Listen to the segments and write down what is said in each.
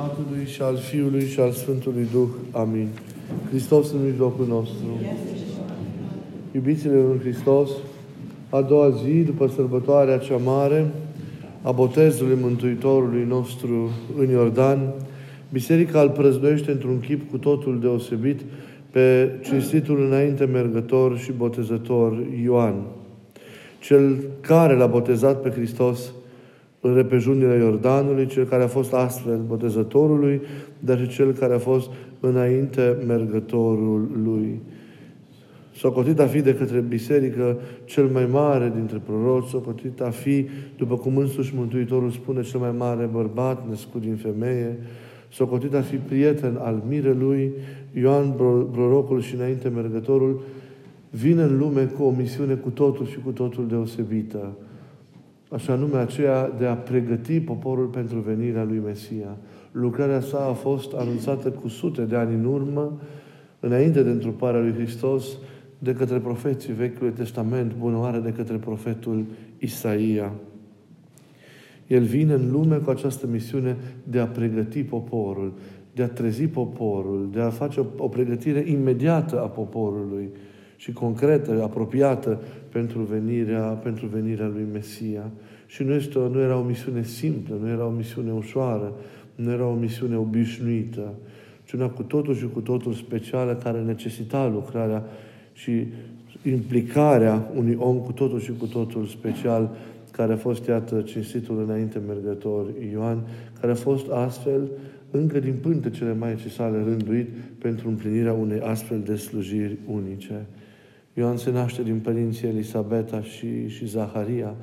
Tatălui și al Fiului și al Sfântului Duh. Amin. Hristos în mijlocul nostru. Iubițile lui Hristos, a doua zi, după sărbătoarea cea mare, a botezului Mântuitorului nostru în Iordan, Biserica îl prăznuiește într-un chip cu totul deosebit pe cinstitul înainte mergător și botezător Ioan, cel care l-a botezat pe Hristos în repejunile Iordanului, cel care a fost astfel botezătorului, dar și cel care a fost înainte mergătorul lui. Socotit a fi de către biserică cel mai mare dintre proroci, socotit a fi, după cum însuși Mântuitorul spune, cel mai mare bărbat născut din femeie, socotit a fi prieten al mirelui, Ioan prorocul și înainte mergătorul, vine în lume cu o misiune cu totul și cu totul deosebită așa nume aceea de a pregăti poporul pentru venirea lui Mesia. Lucrarea sa a fost anunțată cu sute de ani în urmă, înainte de întruparea lui Hristos, de către profeții Vechiului Testament, bunoare de către profetul Isaia. El vine în lume cu această misiune de a pregăti poporul, de a trezi poporul, de a face o, o pregătire imediată a poporului și concretă, apropiată pentru venirea, pentru venirea lui Mesia. Și nu, este, nu era o misiune simplă, nu era o misiune ușoară, nu era o misiune obișnuită, ci una cu totul și cu totul specială care necesita lucrarea și implicarea unui om cu totul și cu totul special, care a fost, iată, cinstitul înainte mergător Ioan, care a fost astfel încă din pântecele Maicii sale rânduit pentru împlinirea unei astfel de slujiri unice. Ioan se naște din părinții Elisabeta și, și Zaharia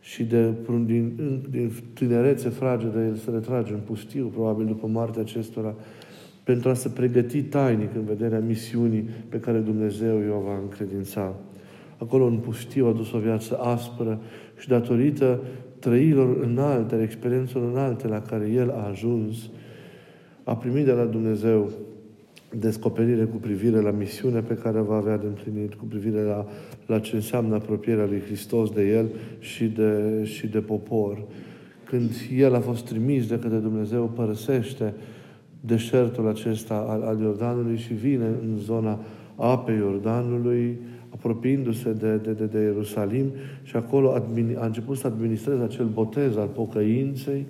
și de, din, din tinerețe fragedă el se retrage în pustiu, probabil după moartea acestora, pentru a se pregăti tainic în vederea misiunii pe care Dumnezeu i-o va încredința. Acolo în pustiu a dus o viață aspră și datorită trăilor înalte, experiențelor înalte la care el a ajuns, a primit de la Dumnezeu descoperire cu privire la misiunea pe care va avea de împlinit, cu privire la, la ce înseamnă apropierea lui Hristos de El și de, și de popor. Când El a fost trimis de către Dumnezeu, părăsește deșertul acesta al, al Iordanului și vine în zona apei Iordanului, apropiindu-se de, de, de, de Ierusalim și acolo a început să administreze acel botez al pocăinței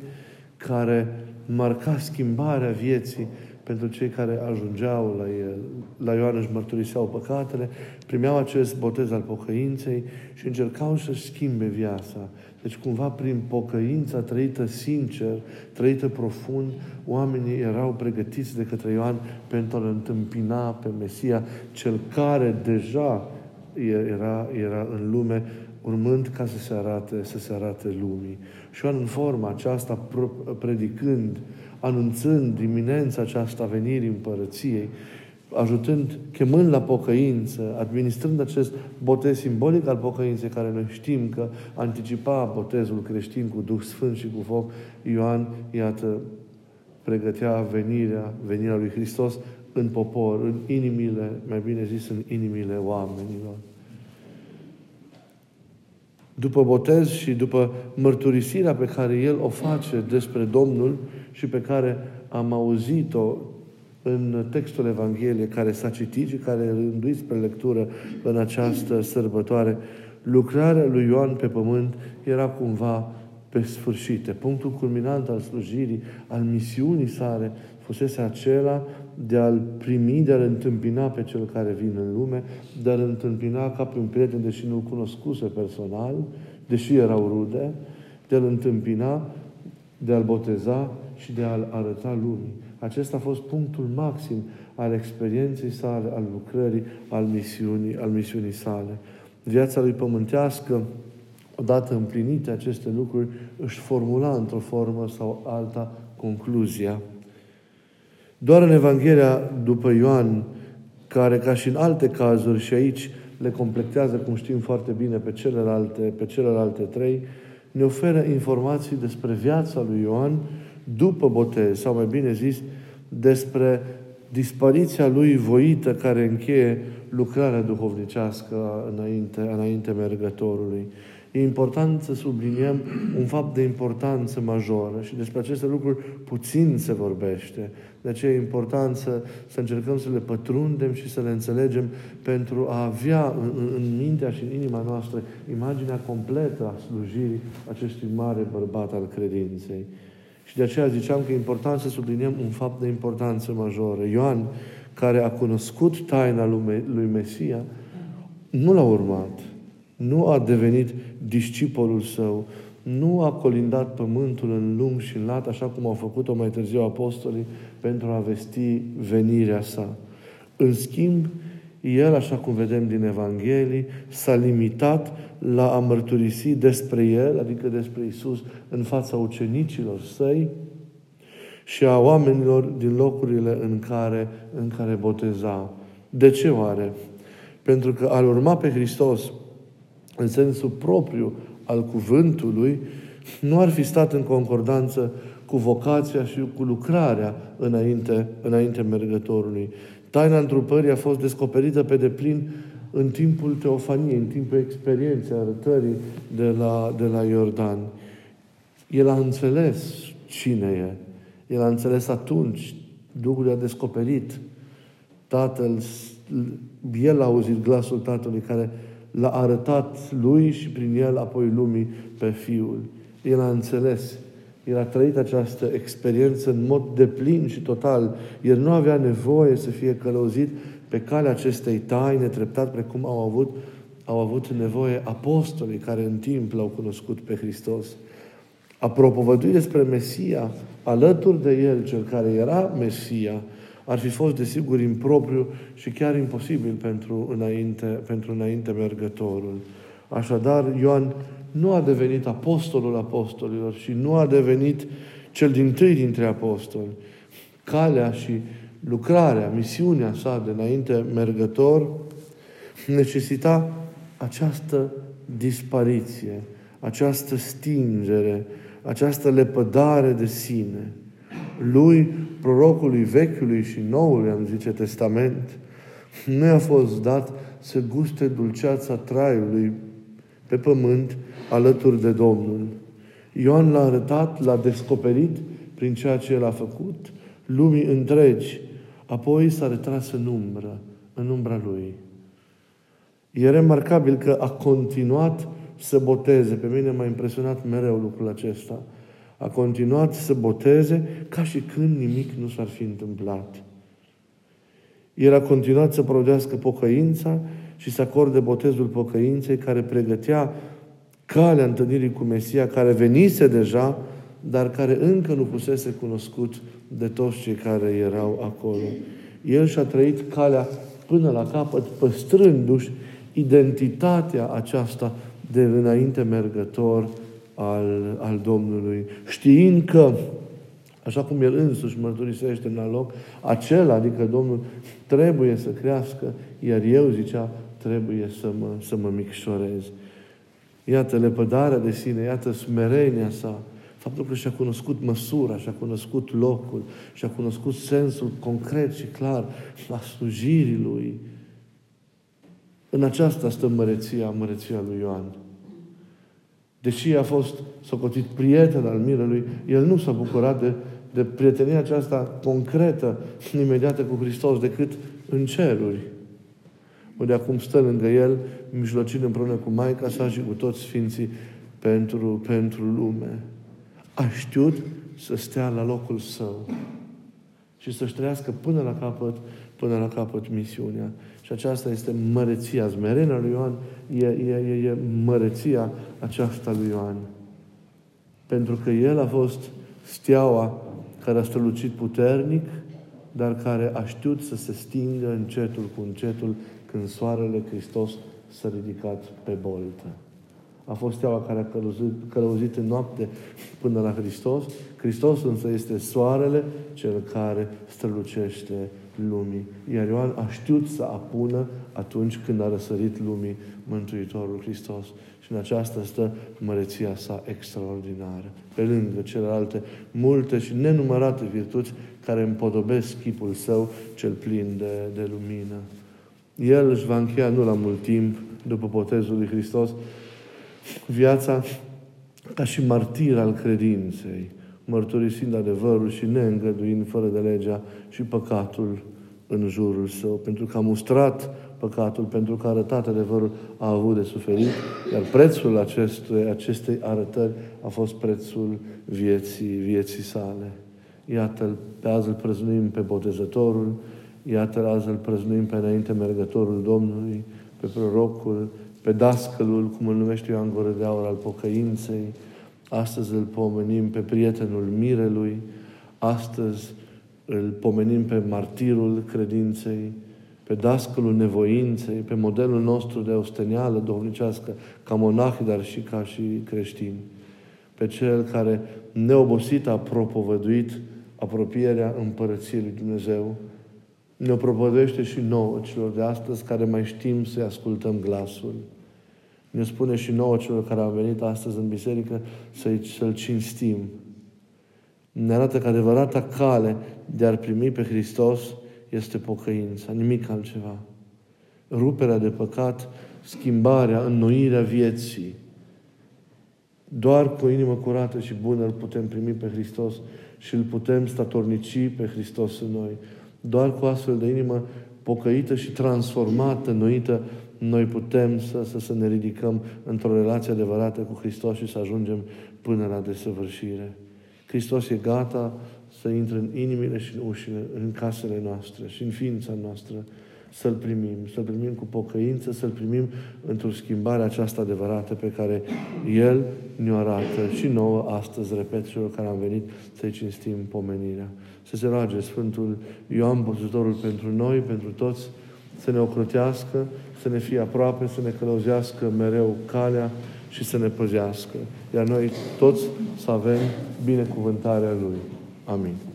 care marca schimbarea vieții pentru cei care ajungeau la el. La Ioan își mărturiseau păcatele, primeau acest botez al pocăinței și încercau să schimbe viața. Deci cumva prin pocăința trăită sincer, trăită profund, oamenii erau pregătiți de către Ioan pentru a-L întâmpina pe Mesia, cel care deja era, era în lume, urmând ca să se arate, să se arate lumii. Și Ioan în forma aceasta, predicând, anunțând dimineața aceasta venirii împărăției, ajutând, chemând la pocăință, administrând acest botez simbolic al pocăinței, care noi știm că anticipa botezul creștin cu Duh Sfânt și cu foc, Ioan, iată, pregătea venirea, venirea lui Hristos în popor, în inimile, mai bine zis, în inimile oamenilor. După botez și după mărturisirea pe care El o face despre Domnul și pe care am auzit-o în textul Evangheliei care s-a citit și care rânduit spre lectură în această sărbătoare, lucrarea lui Ioan pe pământ era cumva pe sfârșit. Punctul culminant al slujirii, al misiunii sale, fusese acela de a-L primi, de a-L întâmpina pe Cel care vine în lume, de a-L întâmpina ca pe un prieten, deși nu-L cunoscuse personal, deși erau rude, de a-L întâmpina, de a-L boteza și de a-L arăta lumii. Acesta a fost punctul maxim al experienței sale, al lucrării, al misiunii, al misiunii sale. Viața lui pământească, odată împlinite aceste lucruri, își formula într-o formă sau alta concluzia. Doar în Evanghelia după Ioan, care ca și în alte cazuri și aici le completează, cum știm foarte bine, pe celelalte, pe celelalte trei, ne oferă informații despre viața lui Ioan după botez, sau mai bine zis, despre dispariția lui voită care încheie lucrarea duhovnicească înainte, înainte mergătorului. E important să subliniem un fapt de importanță majoră și despre aceste lucruri puțin se vorbește. De aceea e important să, să încercăm să le pătrundem și să le înțelegem pentru a avea în, în mintea și în inima noastră imaginea completă a slujirii acestui mare bărbat al credinței. Și de aceea ziceam că e important să subliniem un fapt de importanță majoră. Ioan, care a cunoscut taina lui Mesia, nu l-a urmat nu a devenit discipolul său, nu a colindat pământul în lung și în lat, așa cum au făcut-o mai târziu apostolii, pentru a vesti venirea sa. În schimb, el, așa cum vedem din Evanghelii, s-a limitat la a mărturisi despre el, adică despre Isus, în fața ucenicilor săi și a oamenilor din locurile în care, în care boteza. De ce oare? Pentru că al urma pe Hristos în sensul propriu al cuvântului, nu ar fi stat în concordanță cu vocația și cu lucrarea înainte, înainte mergătorului. Taina întrupării a fost descoperită pe deplin în timpul teofaniei, în timpul experienței, arătării de la, de la Iordan. El a înțeles cine e. El a înțeles atunci. Duhul a descoperit. Tatăl, el a auzit glasul Tatălui care l-a arătat lui și prin el apoi lumii pe Fiul. El a înțeles. El a trăit această experiență în mod deplin și total. El nu avea nevoie să fie călăuzit pe calea acestei taine treptat, precum au avut, au avut nevoie apostolii care în timp l-au cunoscut pe Hristos. A propovădui despre Mesia, alături de el, cel care era Mesia, ar fi fost, desigur, impropriu și chiar imposibil pentru înainte, pentru înainte mergătorul. Așadar, Ioan nu a devenit apostolul apostolilor și nu a devenit cel din tâi dintre apostoli. Calea și lucrarea, misiunea sa de înainte mergător necesita această dispariție, această stingere, această lepădare de sine. Lui prorocului Vechiului și Noului, am zice, Testament, nu i-a fost dat să guste dulceața traiului pe pământ alături de Domnul. Ioan l-a arătat, l-a descoperit prin ceea ce el a făcut lumii întregi. Apoi s-a retras în umbră, în umbra lui. E remarcabil că a continuat să boteze. Pe mine m-a impresionat mereu lucrul acesta a continuat să boteze ca și când nimic nu s-ar fi întâmplat. El a continuat să producească pocăința și să acorde botezul pocăinței care pregătea calea întâlnirii cu Mesia, care venise deja, dar care încă nu pusese cunoscut de toți cei care erau acolo. El și-a trăit calea până la capăt, păstrându-și identitatea aceasta de înainte mergător al, al Domnului, știind că, așa cum El însuși mărturisește în loc, acela, adică Domnul, trebuie să crească, iar eu, zicea, trebuie să mă, să mă micșorez. Iată lepădarea de sine, iată smerenia sa, faptul că și-a cunoscut măsura, și-a cunoscut locul, și-a cunoscut sensul concret și clar la slujirii Lui. În aceasta stă măreția, măreția lui Ioan. Deși a fost socotit prieten al mirelui, el nu s-a bucurat de, de prietenia aceasta concretă, imediată cu Hristos, decât în ceruri. Unde acum stă lângă el, mijlocind împreună cu Maica sa și cu toți Sfinții pentru, pentru lume. A știut să stea la locul său și să-și trăiască până la capăt, până la capăt misiunea. Și aceasta este măreția, zmerenia lui Ioan, e, e, e, e măreția aceasta lui Ioan. Pentru că el a fost steaua care a strălucit puternic, dar care a știut să se stingă încetul cu încetul când soarele Hristos s-a ridicat pe boltă. A fost steaua care a călăuzit, călăuzit în noapte până la Hristos. Hristos însă este soarele cel care strălucește lumii. Iar Ioan a știut să apună atunci când a răsărit lumii Mântuitorul Hristos. Și în aceasta stă măreția sa extraordinară. Pe lângă celelalte multe și nenumărate virtuți care împodobesc chipul său cel plin de, de lumină. El își va încheia nu la mult timp, după botezul lui Hristos, viața ca și martir al credinței, mărturisind adevărul și neîngăduind fără de legea și păcatul în jurul său, pentru că a mustrat păcatul, pentru că a arătat adevărul, a avut de suferit, iar prețul acestui, acestei arătări a fost prețul vieții, vieții sale. Iată-l, pe azi îl prăznuim pe botezătorul, iată-l azi îl prăznuim pe înainte mergătorul Domnului, pe prorocul, pe dascălul, cum îl numește Ioan Gură de Aur, al pocăinței. Astăzi îl pomenim pe prietenul mirelui, astăzi îl pomenim pe martirul credinței, pe dascălul nevoinței, pe modelul nostru de ostenială duhovnicească, ca monahi, dar și ca și creștini. Pe cel care neobosit a propovăduit apropierea împărăției lui Dumnezeu, ne-o propovăduiește și nouă celor de astăzi care mai știm să-i ascultăm glasul. Ne spune și nouă celor care au venit astăzi în biserică să să-L cinstim. Ne arată că adevărata cale de a-L primi pe Hristos este pocăința, nimic altceva. Ruperea de păcat, schimbarea, înnoirea vieții. Doar cu o inimă curată și bună îl putem primi pe Hristos și îl putem statornici pe Hristos în noi. Doar cu astfel de inimă pocăită și transformată, noită, noi putem să, să, să ne ridicăm într-o relație adevărată cu Hristos și să ajungem până la desăvârșire. Hristos e gata să intre în inimile și în ușile, în casele noastre și în ființa noastră, să-L primim, să-L primim cu pocăință, să-L primim într-o schimbare aceasta adevărată pe care El ne-o arată și nouă astăzi, repet, celor care am venit să-i cinstim pomenirea. Să se roage Sfântul Ioan Botezătorul pentru noi, pentru toți, să ne ocrotească, să ne fie aproape, să ne călăuzească mereu calea și să ne păzească. Iar noi toți să avem binecuvântarea Lui. Amém.